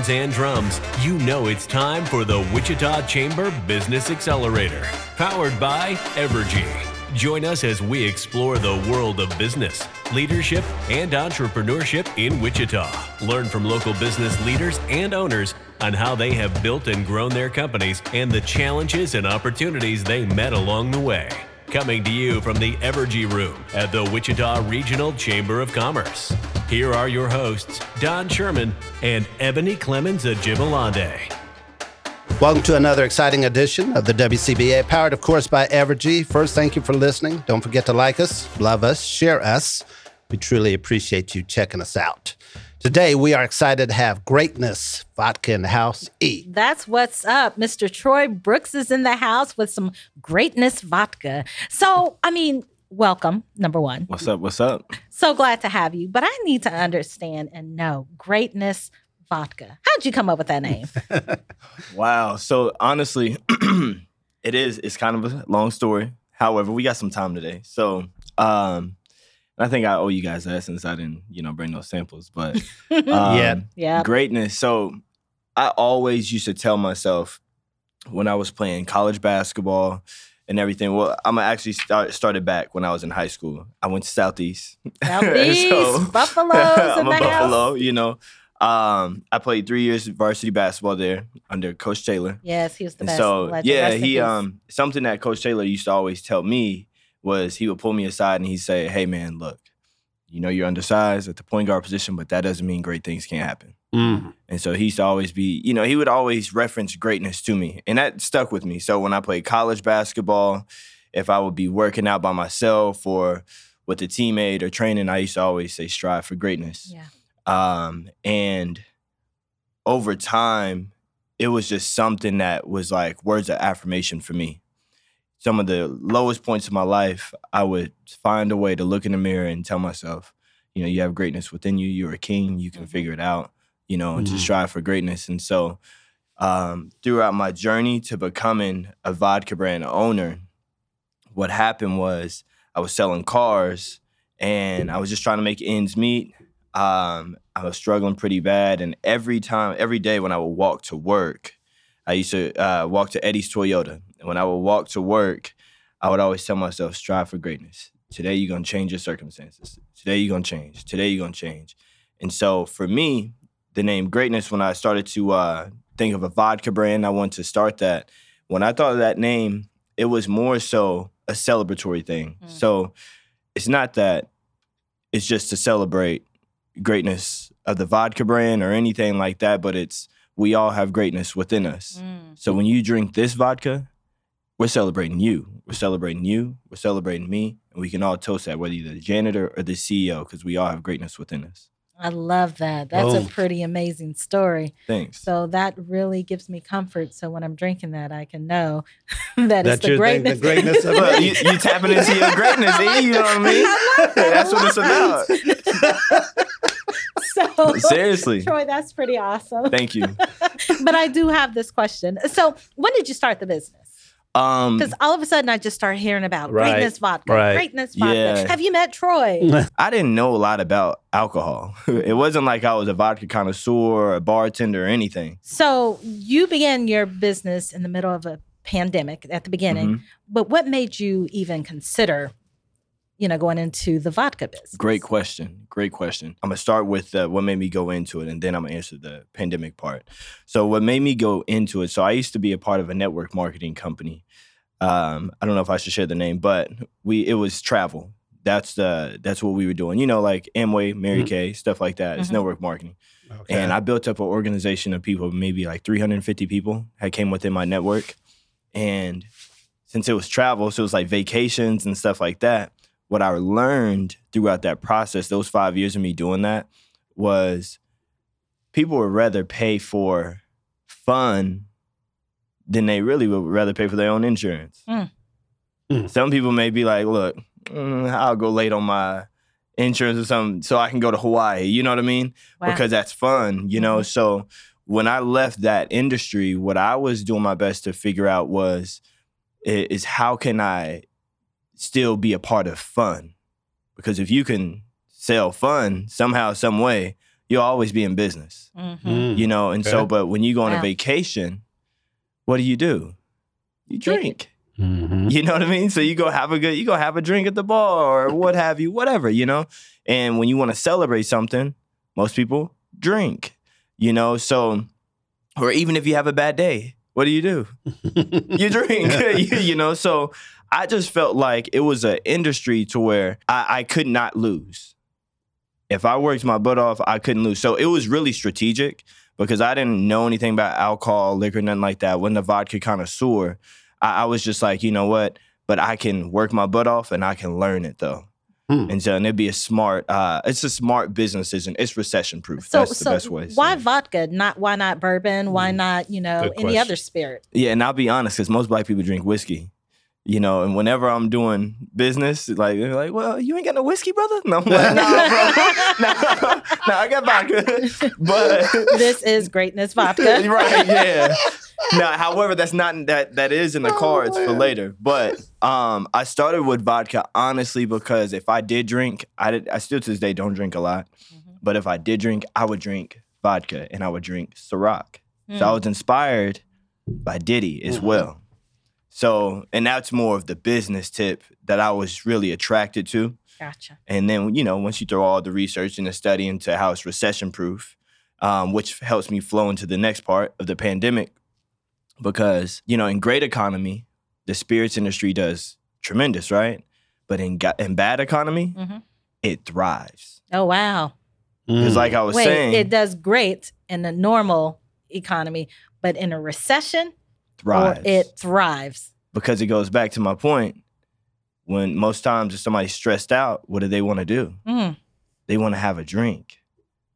Horns and drums, you know it's time for the Wichita Chamber Business Accelerator, powered by Evergy. Join us as we explore the world of business, leadership, and entrepreneurship in Wichita. Learn from local business leaders and owners on how they have built and grown their companies and the challenges and opportunities they met along the way. Coming to you from the Evergy Room at the Wichita Regional Chamber of Commerce. Here are your hosts, Don Sherman and Ebony Clemens Ajibalande. Welcome to another exciting edition of the WCBA, powered, of course, by Evergy. First, thank you for listening. Don't forget to like us, love us, share us. We truly appreciate you checking us out. Today, we are excited to have Greatness Vodka in the house. E. That's what's up. Mr. Troy Brooks is in the house with some Greatness Vodka. So, I mean, welcome, number one. What's up? What's up? So glad to have you. But I need to understand and know Greatness Vodka. How'd you come up with that name? Wow. So honestly, it is. It's kind of a long story. However, we got some time today. So um I think I owe you guys that since I didn't, you know, bring those samples. But um, Yeah. yeah. greatness. So I always used to tell myself when I was playing college basketball and everything. Well, I'm gonna actually start started back when I was in high school. I went to Southeast. Southeast, in I'm a the house. Buffalo, you know. Um, I played three years of varsity basketball there under Coach Taylor. Yes, he was the And best. so Legend. yeah, he um something that Coach Taylor used to always tell me was he would pull me aside and he'd say, Hey man, look, you know you're undersized at the point guard position, but that doesn't mean great things can't happen. Mm. And so he used to always be, you know, he would always reference greatness to me. And that stuck with me. So when I played college basketball, if I would be working out by myself or with a teammate or training, I used to always say strive for greatness. Yeah. Um, and over time, it was just something that was like words of affirmation for me. Some of the lowest points of my life, I would find a way to look in the mirror and tell myself, you know, you have greatness within you. You're a king. You can figure it out, you know, and to Mhm. strive for greatness. And so, um, throughout my journey to becoming a vodka brand owner, what happened was I was selling cars and I was just trying to make ends meet. Um, I was struggling pretty bad, and every time, every day when I would walk to work, I used to uh, walk to Eddy's Toyota. And when I would walk to work, I would always tell myself, "Strive for greatness. Today you're gonna change your circumstances. Today you're gonna change. Today you're gonna change." And so for me, the name Greatness, when I started to uh, think of a vodka brand, I wanted to start that. When I thought of that name, it was more so a celebratory thing. Mm. So it's not that it's just to celebrate greatness of the vodka brand or anything like that, but it's we all have greatness within us. Mm. So when you drink this vodka, we're celebrating you. We're celebrating you. We're celebrating me. And we can all toast that, whether you're the janitor or the CEO, because we all have greatness within us. I love that. That's Boom. a pretty amazing story. Thanks. So that really gives me comfort. So when I'm drinking that, I can know that, it's That the you're the- greatness. the greatness of Well, you, you tapping into your greatness, eh? You know what I mean? I love that. That's what it's about. so Seriously. Troy, that's pretty awesome. Thank you. but I do have this question. So when did you start the business? Um, Because all of a sudden I just started hearing about Right, greatness vodka, right. greatness vodka. Yeah. Have you met Troy? I didn't know a lot about alcohol. it wasn't like I was a vodka connoisseur or a bartender or anything. so you began your business in the middle of a pandemic at the beginning, Mhm. but what made you even consider, you know, going into the vodka business? Great question. Great question. I'm gonna start with uh, what made me go into it, and then I'm gonna answer the pandemic part. So, what made me go into it? So, I used to be a part of a network marketing company. Um, I don't know if I should share the name, but we it was travel. That's the that's what we were doing. You know, like Amway, Mary Mhm. Kay, stuff like that. It's Mhm. network marketing. Okay. And I built up an organization of people, maybe like 350 people that came within my network. And since it was travel, so it was like vacations and stuff like that, what I learned throughout that process, those five years of me doing that, was people would rather pay for fun than they really would rather pay for their own insurance. Mm. Mm. Some people may be like, look, mm, I'll go late on my insurance or something so I can go to Hawaii. You know what I mean? Wow. Because that's fun, you know? Mhm. So when I left that industry, what I was doing my best to figure out was is how can I still be a part of fun? Because if you can sell fun somehow, some way, you'll always be in business. Mhm. Mm. You know, and so but when you go on Wow. a vacation, what do you do? You drink. Mhm. You know what I mean? So you go have a good, you go have a drink at the bar or what have you, whatever, you know? And when you want to celebrate something, most people drink, you know? So, or even if you have a bad day, what do you do? You drink, you, you know? So I just felt like it was an industry to where I, I could not lose. If I worked my butt off, I couldn't lose. So it was really strategic because I didn't know anything about alcohol, liquor, nothing like that. When the vodka connoisseur, I, I was just like, you know what? But I can work my butt off and I can learn it though. Hmm. And so and it'd be a smart, uh, it's a smart business, and it's recession proof. So, That's the best way. to say why it. vodka? Not why not bourbon? Why Mm. not you know Good any question. other spirit? Yeah, and I'll be honest, because most black people drink whiskey. You know, and whenever I'm doing business, like they're like, "Well, you ain't got no whiskey, brother." No, I'm like, "Nah, bro, nah, nah, I got vodka." But this is greatness vodka. right, yeah. Now, however, that's not that that is in the Oh, cards for later. But um, I started with vodka honestly because if I did drink, I did, I still to this day don't drink a lot. Mhm. But if I did drink, I would drink vodka and I would drink Ciroc. So Mm. I was inspired by Diddy as Mhm. well. So, and that's more of the business tip that I was really attracted to. Gotcha. And then, you know, once you throw all the research and the study into how it's recession proof, um, which helps me flow into the next part of the pandemic, because, you know, in great economy, the spirits industry does tremendous, right? But in, in bad economy, Mhm. it thrives. Oh wow. Because, Mm. like I was Wait, saying, it does great in a normal economy, but in a recession, thrives. it thrives. because it goes back to my point. When most times if somebody's stressed out, what do they want to do? Mm. They want to have a drink.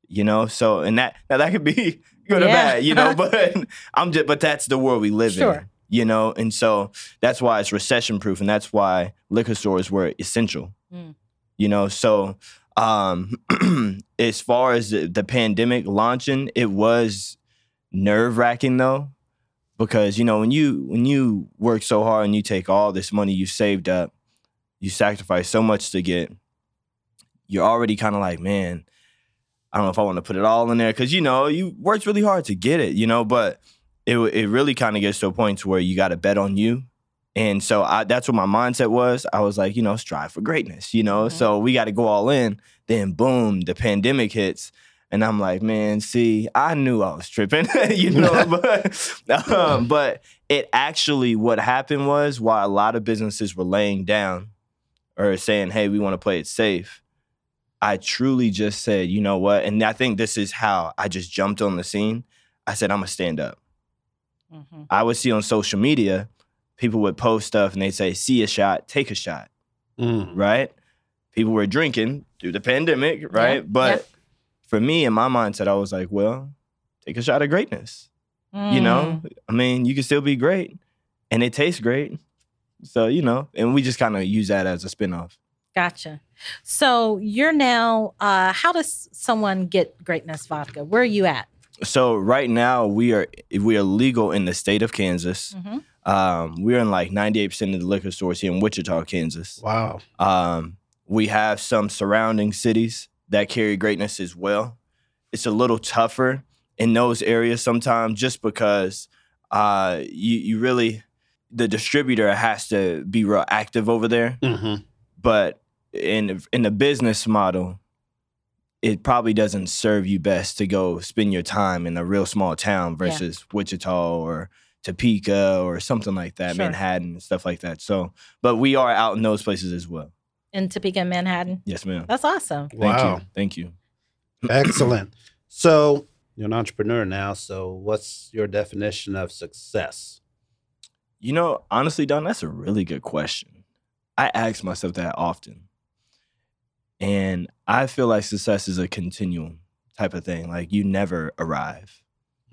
You know, so and that now that could be good or bad, you know, but I'm just but that's the world we live Sure. in. You know, and so that's why it's recession proof and that's why liquor stores were essential. Mm. You know, so um as far as the, the pandemic launching, it was nerve wracking though because you know when you when you work so hard and you take all this money you saved up you sacrifice so much to get you're already kind of like man i don't know if i want to put it all in there. Because you know you worked really hard to get it you know but it, it really kind of gets to a point to where you got to bet on you. And so I, that's what my mindset was. I was like you know strive for greatness you know? Mhm. so we got to go all in. Then boom the pandemic hits and I'm like, man, see, I knew I was tripping, you know, but um, but it actually what happened was while a lot of businesses were laying down or saying, hey, we want to play it safe. I truly just said, you know what? And I think this is how I just jumped on the scene. I said, I'm gonna stand up. Mhm. I would see on social media, people would post stuff and they'd say, see a shot, take a shot, Mm. right? People were drinking through the pandemic, right? But for me, in my mindset, I was like, well, take a shot of greatness. You know, Mm. I mean, you can still be great and it tastes great. So, you know, and we just kind of use that as a spinoff. Gotcha. So you're now. Uh, how does someone get greatness vodka? Where are you at? So right now we are we are legal in the state of Kansas. Mhm. Um, we're in like 98% of the liquor stores here in Wichita, Kansas. Wow. Um, we have some surrounding cities that carry greatness as well. It's a little tougher in those areas sometimes just because uh, you, you really, the distributor has to be real active over there. hmm But in, in the business model, it probably doesn't serve you best to go spend your time in a real small town versus Wichita or Topeka or something like that, Sure. Manhattan and stuff like that. So, but we are out in those places as well. In Topeka, Manhattan. Yes, ma'am. That's awesome. Thank Wow. you. Thank you. Excellent. So you're an entrepreneur now. So what's your definition of success? You know, honestly, Don, that's a really good question. I ask myself that often. And I feel like success is a continuum type of thing. Like you never arrive.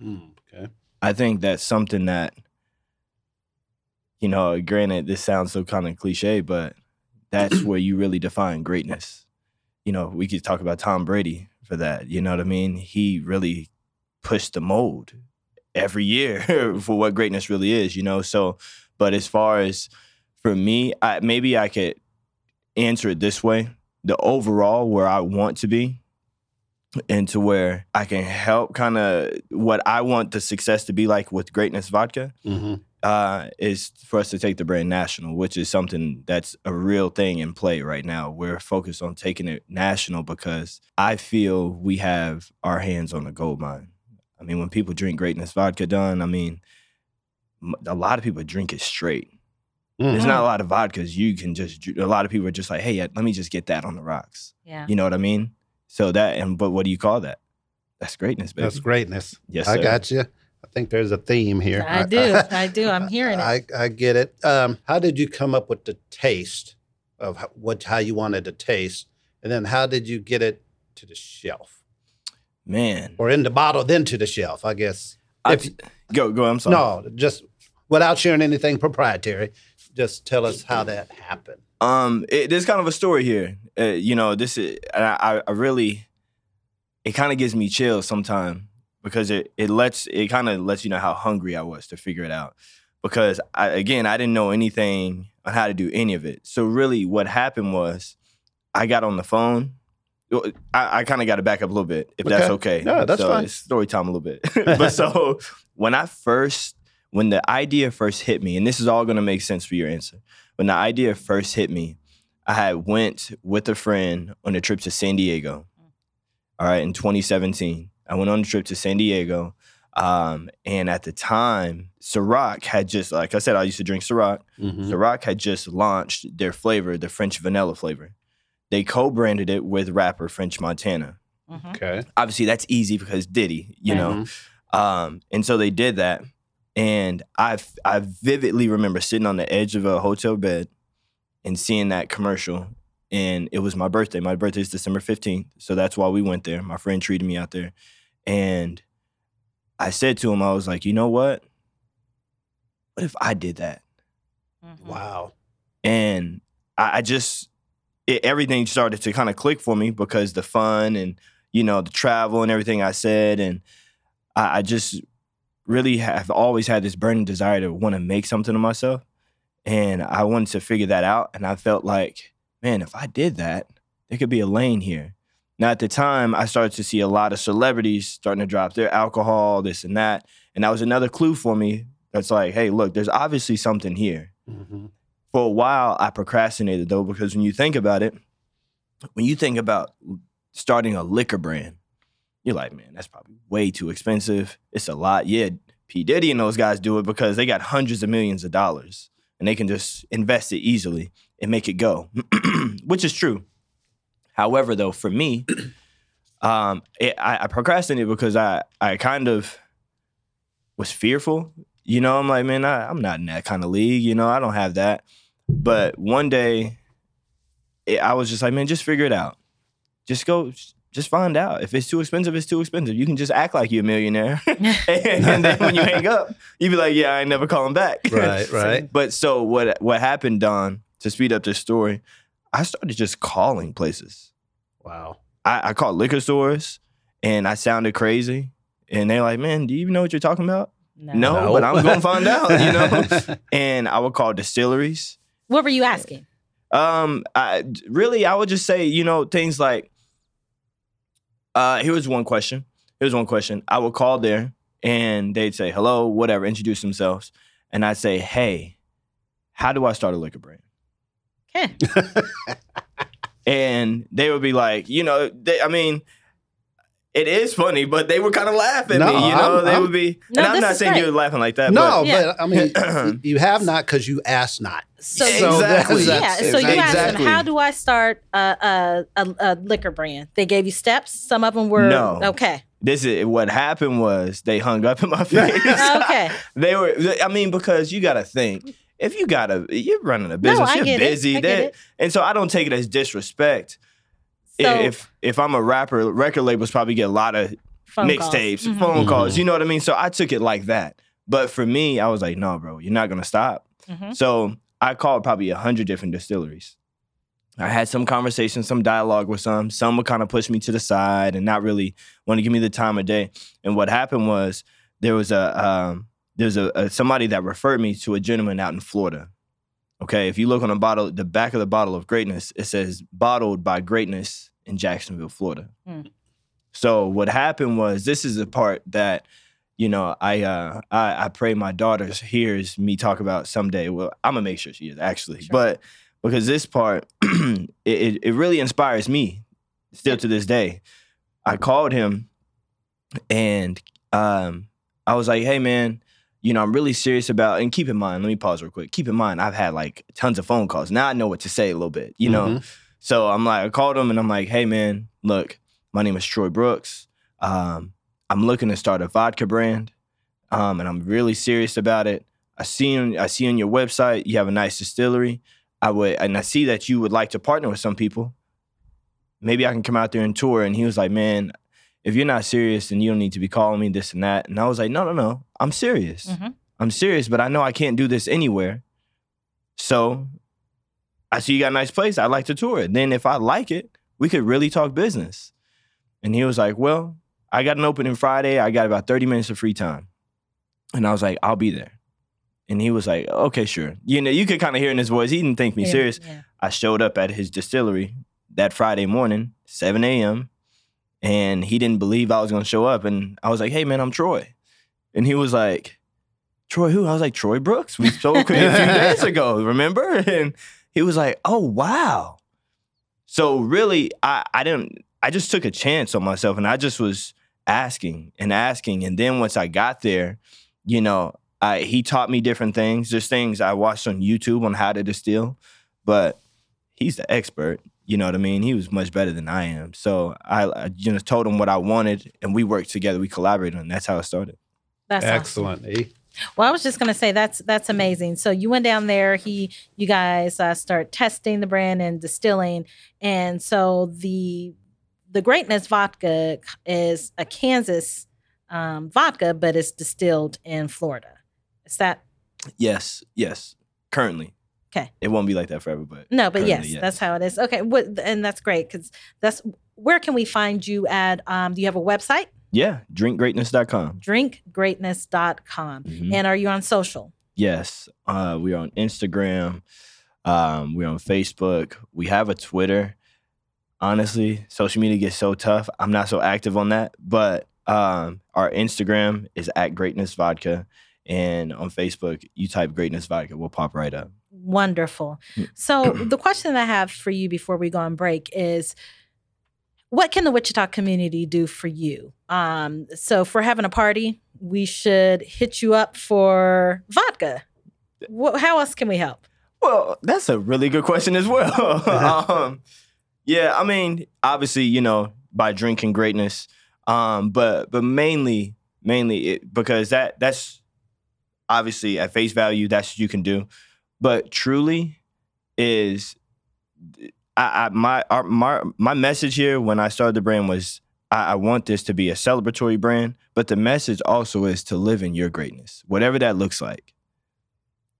Mm, okay. I think that's something that, you know, granted, this sounds so kind of cliche, but that's where you really define greatness. You know, we could talk about Tom Brady for that. You know what I mean? He really pushed the mold every year for what greatness really is, you know? So, but as far as for me, I, maybe I could answer it this way the overall where I want to be and to where I can help kind of what I want the success to be like with Greatness Vodka hmm uh, is for us to take the brand national, which is something that's a real thing in play right now. We're focused on taking it national because I feel we have our hands on the gold mine. I mean, when people drink Greatness Vodka Don, I mean, a lot of people drink it straight. There's not a lot of vodkas you can just. A lot of people are just like, hey, yeah, let me just get that on the rocks. Yeah. You know what I mean? So that and but what do you call that? That's greatness, baby. That's greatness. Yes, I got you. I think there's a theme here. I do. I do. I'm hearing it. I, I get it. Um, how did you come up with the taste of what how you wanted to taste, and then how did you get it to the shelf Man, or in the bottle, then to the shelf? I guess. I, If- go go. I'm sorry. No, just without sharing anything proprietary, just tell us how that happened. Um, it, there's kind of a story here. Uh, you know, this is I, I really, it kind of gives me chills sometimes because it it lets it kind of lets you know how hungry I was to figure it out. Because I, again, I didn't know anything on how to do any of it. So really, what happened was, I got on the phone. I, I kind of got to back up a little bit, if that's okay. Yeah, that's so fine. It's story time a little bit. but so when I first, when the idea first hit me, and this is all going to make sense for your answer when the idea first hit me, I had went with a friend on a trip to San Diego. Mm. All right, in 2017, I went on a trip to San Diego, um, and at the time, Ciroc had just, like I said, I used to drink Ciroc. Mhm. Ciroc had just launched their flavor, the French vanilla flavor. They co-branded it with rapper French Montana. Mhm. Okay. Obviously, that's easy because Diddy, you know. Mhm. Um, and so they did that. And I I vividly remember sitting on the edge of a hotel bed and seeing that commercial. And it was my birthday. My birthday is December 15th. So that's why we went there. My friend treated me out there. And I said to him, I was like, you know what? What if I did that? Mhm. Wow. and I, I just it, everything started to kind of click for me because the fun and you know the travel and everything I said, and I, I just really have always had this burning desire to want to make something of myself, and I wanted to figure that out, and I felt like, man, if I did that, there could be a lane here. Now at the time, I started to see a lot of celebrities starting to drop their alcohol, this and that, and that was another clue for me. That's like, hey, look, there's obviously something here hmm for a while I procrastinated though because when you think about it, when you think about starting a liquor brand, you're like, man, that's probably way too expensive. It's a lot. Yeah, P Diddy and those guys do it because they got hundreds of millions of dollars and they can just invest it easily and make it go, which is true. However, though, for me, um, it, I, I procrastinated because I I kind of was fearful. You know, I'm like, man, I, I'm not in that kind of league. You know, I don't have that. But one day, it, I was just like, man, just figure it out. Just go, just find out. If it's too expensive, it's too expensive. You can just act like you're a millionaire. and then when you hang up, you be like, yeah, I ain't never calling back. Right, right. But so what what happened, Don, to speed up this story, I started just calling places. Wow. I, I called liquor stores and I sounded crazy. And they're like, man, do you even know what you're talking about? No, No. but I'm gonna find out, you know. and I would call distilleries. What were you asking? Um, I really I would just say, you know, things like uh here was one question. Here's one question. I would call there and they'd say, hello, whatever, introduce themselves. And I'd say, hey, how do I start a liquor brand? Okay. And they would be like, you know, they, I mean, it is funny, but they would kind of laugh at No, me, you know. I'm- they I'm- would be, No, and I'm not saying great. you're laughing like that. no, Yeah. but I mean, you have not because you asked not. So, So Exactly. yeah. So you asked Exactly. them, how do I start a, a, a, a liquor brand? They gave you steps. Some of them were No. okay. this is what happened was they hung up in my face. Okay. they were, I mean, because you got to think if you got to, you're running a business, I you're busy, that- and so I don't take it as disrespect. So- if if I'm a rapper, record labels probably get a lot of Phone calls. mixtapes, Mhm. phone calls. Mhm. You know what I mean? So I took it like that. But for me, I was like, no, bro, you're not gonna stop. Mhm. So I called probably a hundred different distilleries. I had some conversation, some dialogue with some. Some would kind of push me to the side and not really want to give me the time of day. And what happened was there was a um, there's a, a somebody that referred me to a gentleman out in Florida. Okay, if you look on the bottle, the back of the bottle of greatness, it says bottled by greatness in Jacksonville, Florida. Mm. So what happened was this is the part that you know I uh I, I pray my daughter hears me talk about someday. Well, I'm gonna make sure she is actually, Sure. but because this part it, it it really inspires me still to this day. I called him and um I was like, hey man, you know, I'm really serious about and keep in mind, let me pause real quick. Keep in mind, I've had like tons of phone calls. Now I know what to say a little bit, you know. Mhm. So I'm like, I called him and I'm like, hey man, look, my name is Troy Brooks. Um, I'm looking to start a vodka brand. Um, and I'm really serious about it. I see on I see on your website you have a nice distillery. I would and I see that you would like to partner with some people. Maybe I can come out there and tour. And he was like, Man, if you're not serious, then you don't need to be calling me this and that. And I was like, No, no, no. I'm serious. Mhm. I'm serious, but I know I can't do this anywhere. So I see you got a nice place. I'd like to tour it. Then if I like it, we could really talk business. And he was like, Well, I got an opening Friday. I got about 30 minutes of free time. And I was like, I'll be there. And he was like, Okay, sure. You know, you could kind of hear in his voice, he didn't think me Yeah, serious. yeah. I showed up at his distillery that Friday morning, 7 a.m. And he didn't believe I was gonna show up. And I was like, hey man, I'm Troy. And he was like, Troy who? I was like, Troy Brooks. We spoke a few days ago, remember? And he was like, oh wow. So really, I, I didn't I just took a chance on myself and I just was asking and asking. And then once I got there, you know, I, he taught me different things. There's things I watched on YouTube on how to distill, but he's the expert. You know what I mean? He was much better than I am. So I, I you know told him what I wanted, and we worked together. We collaborated, and that's how it started. That's awesome. Excellent. E. Well, I was just gonna say that's that's amazing. So you went down there. He, you guys uh, start testing the brand and distilling, and so the the Greatness Vodka is a Kansas um, vodka, but it's distilled in Florida. Is that Yes, yes. Currently, 'Kay. It won't be like that forever, but no? But currently, yes, that's how it is. Okay, what, and that's great because that's where can we find you at? Um, do you have a website? Yeah, drinkgreatness.com. Drinkgreatness.com. Mhm. And are you on social? Yes, uh, we're on Instagram. Um, we're on Facebook. We have a Twitter. Honestly, social media gets so tough. I'm not so active on that, but um, our Instagram is at Greatness Vodka, and on Facebook, you type Greatness Vodka, we'll pop right up. Wonderful. Mm. So the question I have for you before we go on break is what can the Wichita community do for you? Um, so if we're having a party, we should hit you up for vodka. What, how else can we help? Well, that's a really good question as well. um, yeah, I mean, obviously, you know, by drinking greatness, um, but but mainly, mainly it, because that that's obviously at face value, that's what you can do. But truly, is I, I my our, my my message here when I started the brand was I, I want this to be a celebratory brand, but the message also is to live in your greatness, whatever that looks like.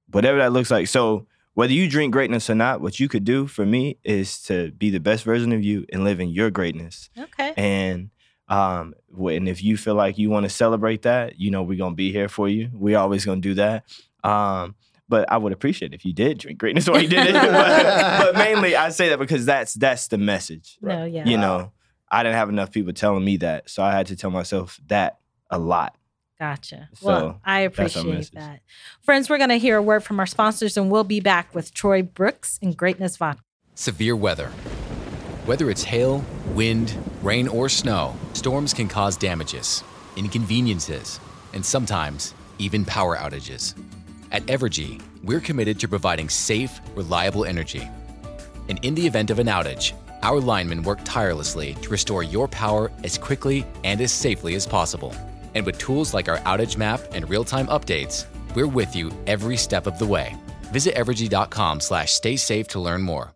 Whatever that looks like. So whether you drink greatness or not, what you could do for me is to be the best version of you and live in your greatness. Okay. And um, and if you feel like you want to celebrate that, you know, we're gonna be here for you. We're always gonna do that. Um, but I would appreciate if you did drink greatness while you did it. but, but mainly, I say that because that's that's the message. No, yeah. You know, I didn't have enough people telling me that, so I had to tell myself that a lot. Gotcha. So, well, I appreciate that. Friends, we're going to hear a word from our sponsors and we'll be back with Troy Brooks and Greatness Vodka. Severe weather. Whether it's hail, wind, rain, or snow, storms can cause damages, inconveniences, and sometimes even power outages. At Evergy, we're committed to providing safe, reliable energy. And in the event of an outage, our linemen work tirelessly to restore your power as quickly and as safely as possible. And with tools like our outage map and real-time updates, we're with you every step of the way. Visit evergy.com slash stay safe to learn more.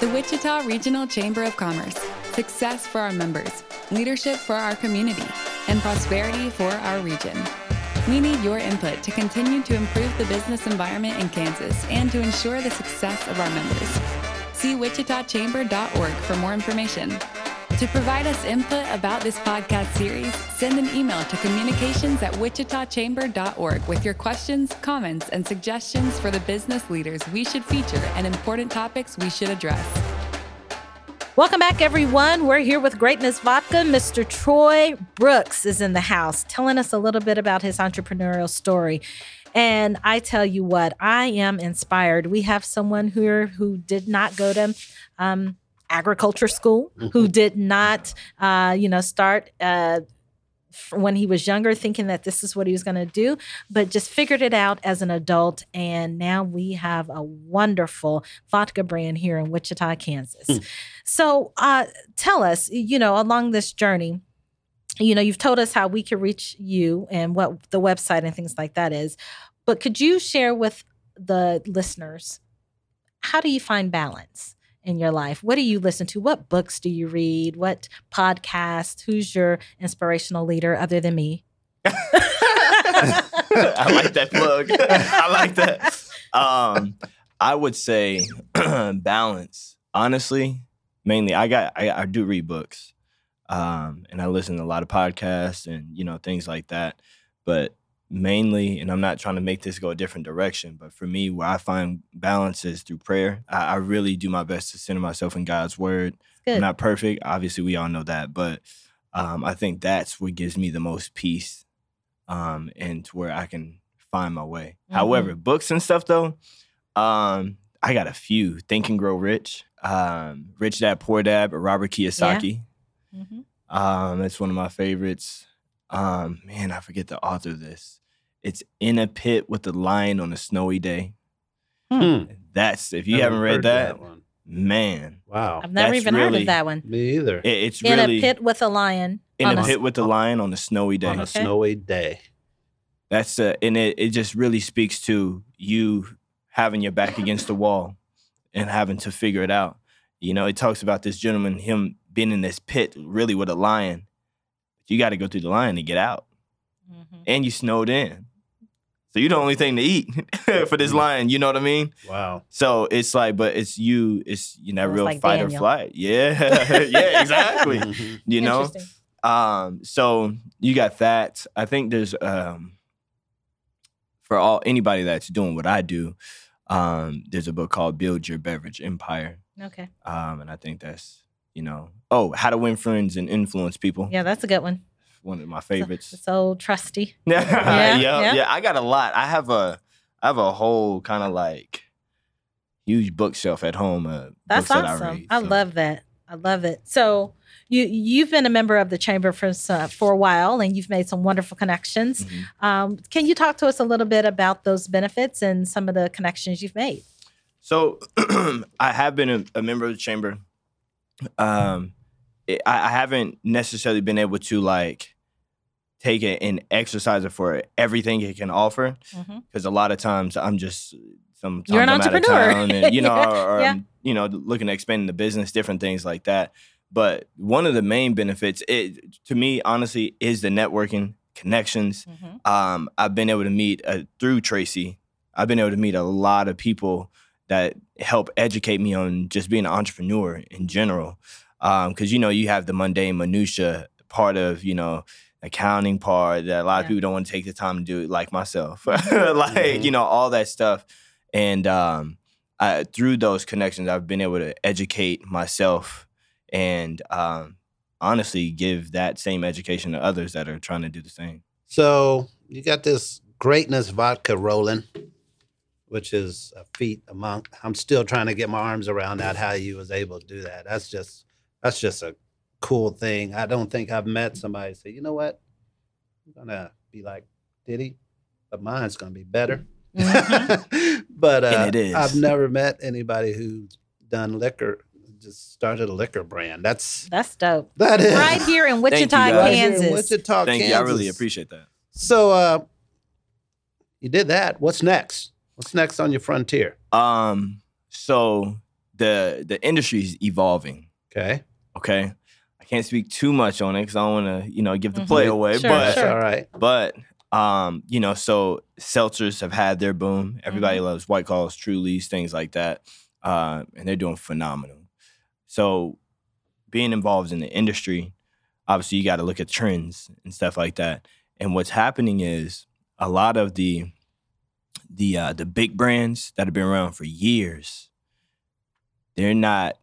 The Wichita Regional Chamber of Commerce. Success for our members, leadership for our community, and prosperity for our region. We need your input to continue to improve the business environment in Kansas and to ensure the success of our members. See wichitachamber.org for more information. To provide us input about this podcast series, send an email to communications at wichitachamber.org with your questions, comments, and suggestions for the business leaders we should feature and important topics we should address. Welcome back, everyone. We're here with Greatness Vodka. Mr. Troy Brooks is in the house telling us a little bit about his entrepreneurial story. And I tell you what, I am inspired. We have someone here who did not go to um, agriculture school, who did not, uh, you know, start. Uh, when he was younger, thinking that this is what he was going to do, but just figured it out as an adult. And now we have a wonderful vodka brand here in Wichita, Kansas. Mm. So uh, tell us, you know, along this journey, you know, you've told us how we can reach you and what the website and things like that is. But could you share with the listeners how do you find balance in your life? What do you listen to? What books do you read? What podcasts? Who's your inspirational leader other than me? I like that plug. I like that. Um, I would say balance. Honestly, mainly, I got I, I do read books, um, and I listen to a lot of podcasts and you know things like that. But mainly, and I'm not trying to make this go a different direction, but for me, where I find balance is through prayer. I, I really do my best to center myself in God's word. I'm not perfect, obviously, we all know that, but um, I think that's what gives me the most peace, um, and to where I can find my way. Mhm. However, books and stuff though, um, I got a few. Think and Grow Rich, um, Rich Dad Poor Dad, Robert Kiyosaki. Mhm. Um, that's one of my favorites. Um, man, I forget the author of this. It's in a pit with a lion on a snowy day. Hmm. That's if you Never haven't read heard that, one. man, Wow. I've never That's even heard of that one. Me either. it, it's In really a pit with a lion. in a a- pit with a lion on a snowy day. On a Okay. snowy day. That's uh, and it, it just really speaks to you having your back against the wall and having to figure it out. You know, it talks about this gentleman, him being in this pit really with a lion. You got to go through the line to get out, Mhm. and you snowed in. So you're the only thing to eat for this lion. You know what I mean? Wow. So it's like, but it's you. It's you know, So it's real like fight or flight. Yeah, yeah, exactly. Mhm. You know, um, so you got that. I think there's um for all anybody that's doing what I do, um, there's a book called Build Your Beverage Empire. Okay. Um, and I think that's, you know, oh, how to win friends and influence people. Yeah, that's a good one. One of my favorites. It's old trusty. yeah, Yeah, yeah, yeah. I got a lot. I have a I have a whole kind of like huge bookshelf at home. Uh, That's books that awesome. I, I, read, so. love that. I love it. So you you've been a member of the chamber for some, for a while, and you've made some wonderful connections. Mhm. Um, can you talk to us a little bit about those benefits and some of the connections you've made? So I have been a, a member of the chamber. Um, it, I, I haven't necessarily been able to like take it and exercise it for everything it can offer because a lot of times I'm just sometimes You're an I'm out of entrepreneur. town and you know Yeah, or, or yeah. I'm, you know looking to expand the business, different things like that. But one of the main benefits, it to me honestly, is the networking connections um, I've been able to meet uh, through Tracy. I've been able to meet a lot of people that help educate me on just being an entrepreneur in general. Because you know, you have the mundane minutia part of you know accounting part that a lot of people don't want to take the time to do it, like myself. like Mhm. you know all that stuff, and um, I, through those connections, I've been able to educate myself and um, honestly give that same education to others that are trying to do the same. So you got this greatness vodka rolling, which is a feat among. I'm still trying to get my arms around that. How you was able to do that? That's just that's just a cool thing. I don't think I've met somebody say, you know what, I'm gonna be like Diddy, but mine's gonna be better. but uh, it is. I've never met anybody who's done liquor, just started a liquor brand. That's That's dope. that is Right here in you, Wichita, guys. Right here in Kansas. Wichita, Thank you. I really appreciate that. So uh you did that. What's next? What's next on your frontier? Um, so the the industry is evolving. Okay. Okay, I can't speak too much on it because I don't want to you know give the Mhm. play away. Sure, but That's all right. but um, you know, so seltzers have had their boom. Everybody loves White Claws, Trulies, things like that, uh, and they're doing phenomenal. So, being involved in the industry, obviously, you got to look at trends and stuff like that. And what's happening is a lot of the the uh, the big brands that have been around for years, they're not.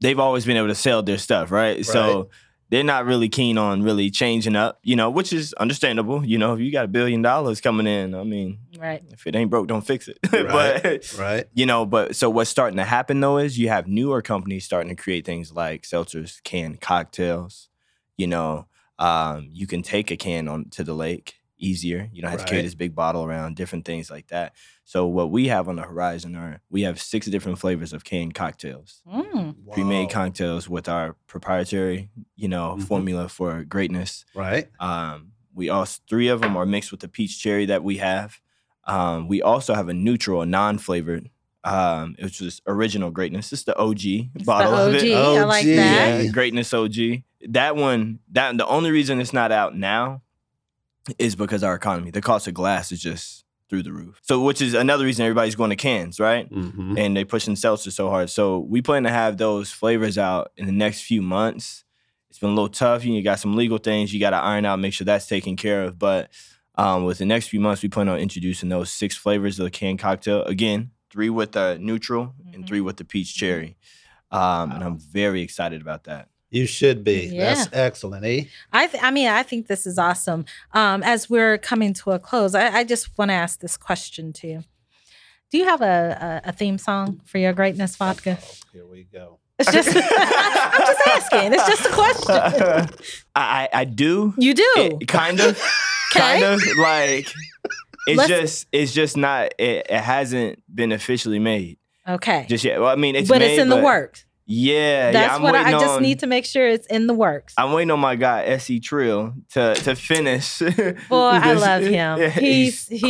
They've always been able to sell their stuff, right? So they're not really keen on really changing up, you know, which is understandable. You know, if you got a billion dollars coming in, I mean, Right. if it ain't broke, don't fix it. Right, but Right. you know, but so what's starting to happen though is you have newer companies starting to create things like seltzers, canned cocktails. You know, um, you can take a can on to the lake easier. You don't have to carry this big bottle around, different things like that. So what we have on the horizon are we have six different flavors of canned cocktails Mm. pre-made cocktails with our proprietary, you know, Mhm. formula for greatness. Right. Um, we also three of them are mixed with the peach cherry that we have. Um, we also have a neutral, a non-flavored, um, which is original greatness. It's the OG It's bottle the of OG. it. I like OG. that. Yeah, greatness OG. That one, that the only reason it's not out now is because our economy. The cost of glass is just through the roof. So, which is another reason everybody's going to cans, right? Mm-hmm. and they pushing seltzer so hard. So we plan to have those flavors out in the next few months. It's been a little tough. You got some legal things you got to iron out, make sure that's taken care of. But um, with the next few months, we plan on introducing those six flavors of the canned cocktail. Again, three with the neutral and Mhm. three with the peach cherry. Um, And I'm very excited about that. You should be. Yeah. That's excellent, eh? I, th- I mean, I think this is awesome. Um, as we're coming to a close, I, I just want to ask this question to you. Do you have a, a, a theme song for your greatness vodka? Here we go. It's just, I'm just asking. It's just a question. I, I, I do. You do. It- kind of. kind of like it's Let's- just it's just not it, it hasn't been officially made okay. just yet. Well, I mean, it's but made, it's in the works. Yeah, That's yeah. What I, I just on- need to make sure it's in the works. I'm waiting on my guy Se Trill to to finish. Boy, I love him. Yeah, he's he's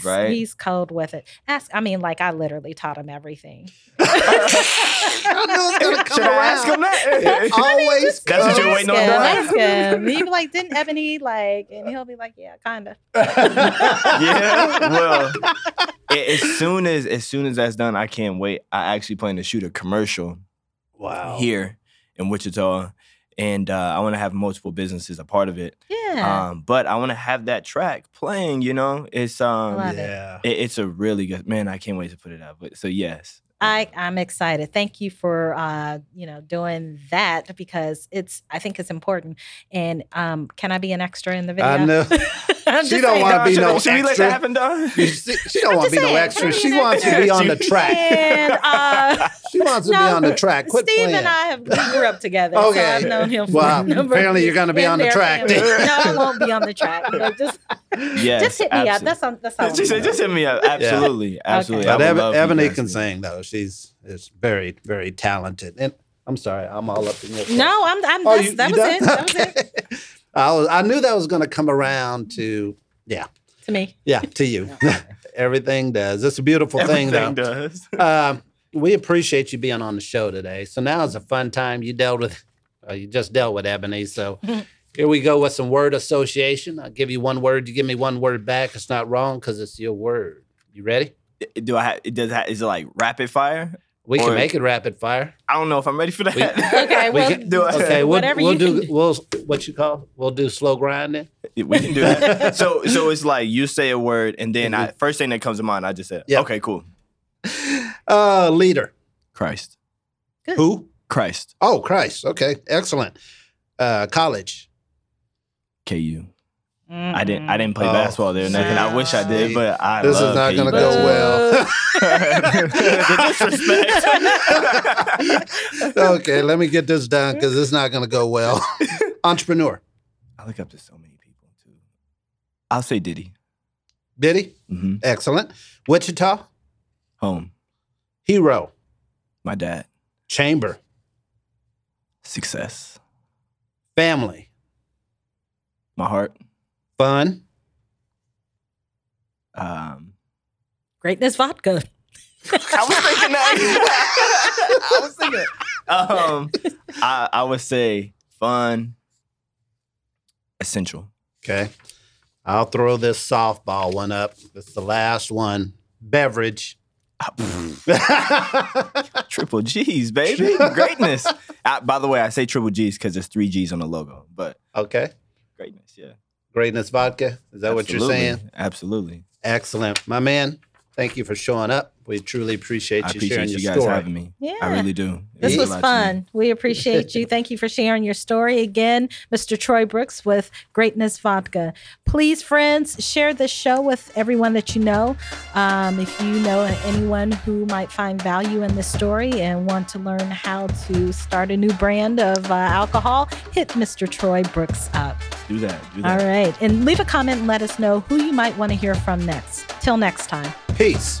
cold, right? he's cold with it. Ask, I mean, like I literally taught him everything. I knew it was gonna come Should I ask him that? It always That's what you're waiting him, ask him. He'd be like, "Didn't Ebony like?" And he'll be like, "Yeah, kind of." yeah. Well, as soon as as soon as that's done, I can't wait. I actually plan to shoot a commercial wow. here in Wichita, and uh, I want to have multiple businesses a part of it. Yeah. Um, but I want to have that track playing. You know, it's um, love it. Yeah. it- it's a really good man. I can't wait to put it out. But so yes, I I'm excited. Thank you for uh you know doing that because it's I think it's important. And um, can I be an extra in the video? I know. I'm She don't wanna be should, no should we let extra. that happen, Don? You She don't want to be just no extra. can I She be wants to be on the track. And uh, She wants to No, be on the track. Quit Steve playing. and I have we grew up together. Okay. So I've known him for Well, a number apparently you're gonna be on the track family. No, I won't be on the track. But just Yes, just hit me up. absolutely. That's on that's all. just, just hit me up. Absolutely, absolutely. I But would Eb- love Ebony can sing though. She's is very very talented. And I'm sorry, I'm all up in your. face. No, I'm I'm Oh, that's, you- that you was done? it. That was it Okay. I was. I knew that was going to come around to. Yeah. to me. Yeah. To you. Everything does. It's a beautiful thing Everything though. does. Um, we appreciate you being on the show today. So now is a fun time. You dealt with, uh, you just dealt with Ebony. So here we go with some word association. I'll give you one word. You give me one word back. It's not wrong because it's your word. You ready? Do I have? Does. Have, is it like rapid fire? We can Or- make it rapid fire. I don't know if I'm ready for that. We- Okay, We well, can- do it. okay, we'll, whatever we'll you do. can do. We'll what you call? We'll do slow grinding. we can do that. So, so it's like you say a word, and then I first thing that comes to mind, I just said, Yeah. "Okay, cool." Uh, leader. Christ, Who? Christ, Oh, Christ. Okay, excellent. Uh, college. KU. I didn't. I didn't play Oh, basketball there or nothing. I wish I did, see. but I. This is not KU gonna go well. disrespect. okay, let me get this done because it's not going to go well. Entrepreneur. I look up to so many people too. I'll say Diddy. Diddy. hmm Excellent. Wichita. Home. Hero. My dad. Chamber. Success. Family. My heart. Fun. Um, Greatness vodka. I was thinking that. I was thinking. Um, I, I would say fun, essential. Okay. I'll throw this softball one up. It's the last one. Beverage. Triple G's, baby. Greatness. Uh, by the way, I say triple G's because there's three G's on the logo, but okay. greatness, yeah. Greatness vodka. Is that what you're saying? Absolutely. Excellent. My man, thank you for showing up. We truly appreciate I you sharing appreciate your guys story. having me. Yeah. I really do. It This means was lot to fun. We appreciate you. Thank you for sharing your story again, Mr. Troy Brooks with Greatness Vodka. Please, friends, share this show with everyone that you know. Um, if you know anyone who might find value in this story and want to learn how to start a new brand of uh, alcohol, hit Mr. Troy Brooks up. Do that. Do that. right. And leave a comment and let us know who you might want to hear from next. Till next time. Peace.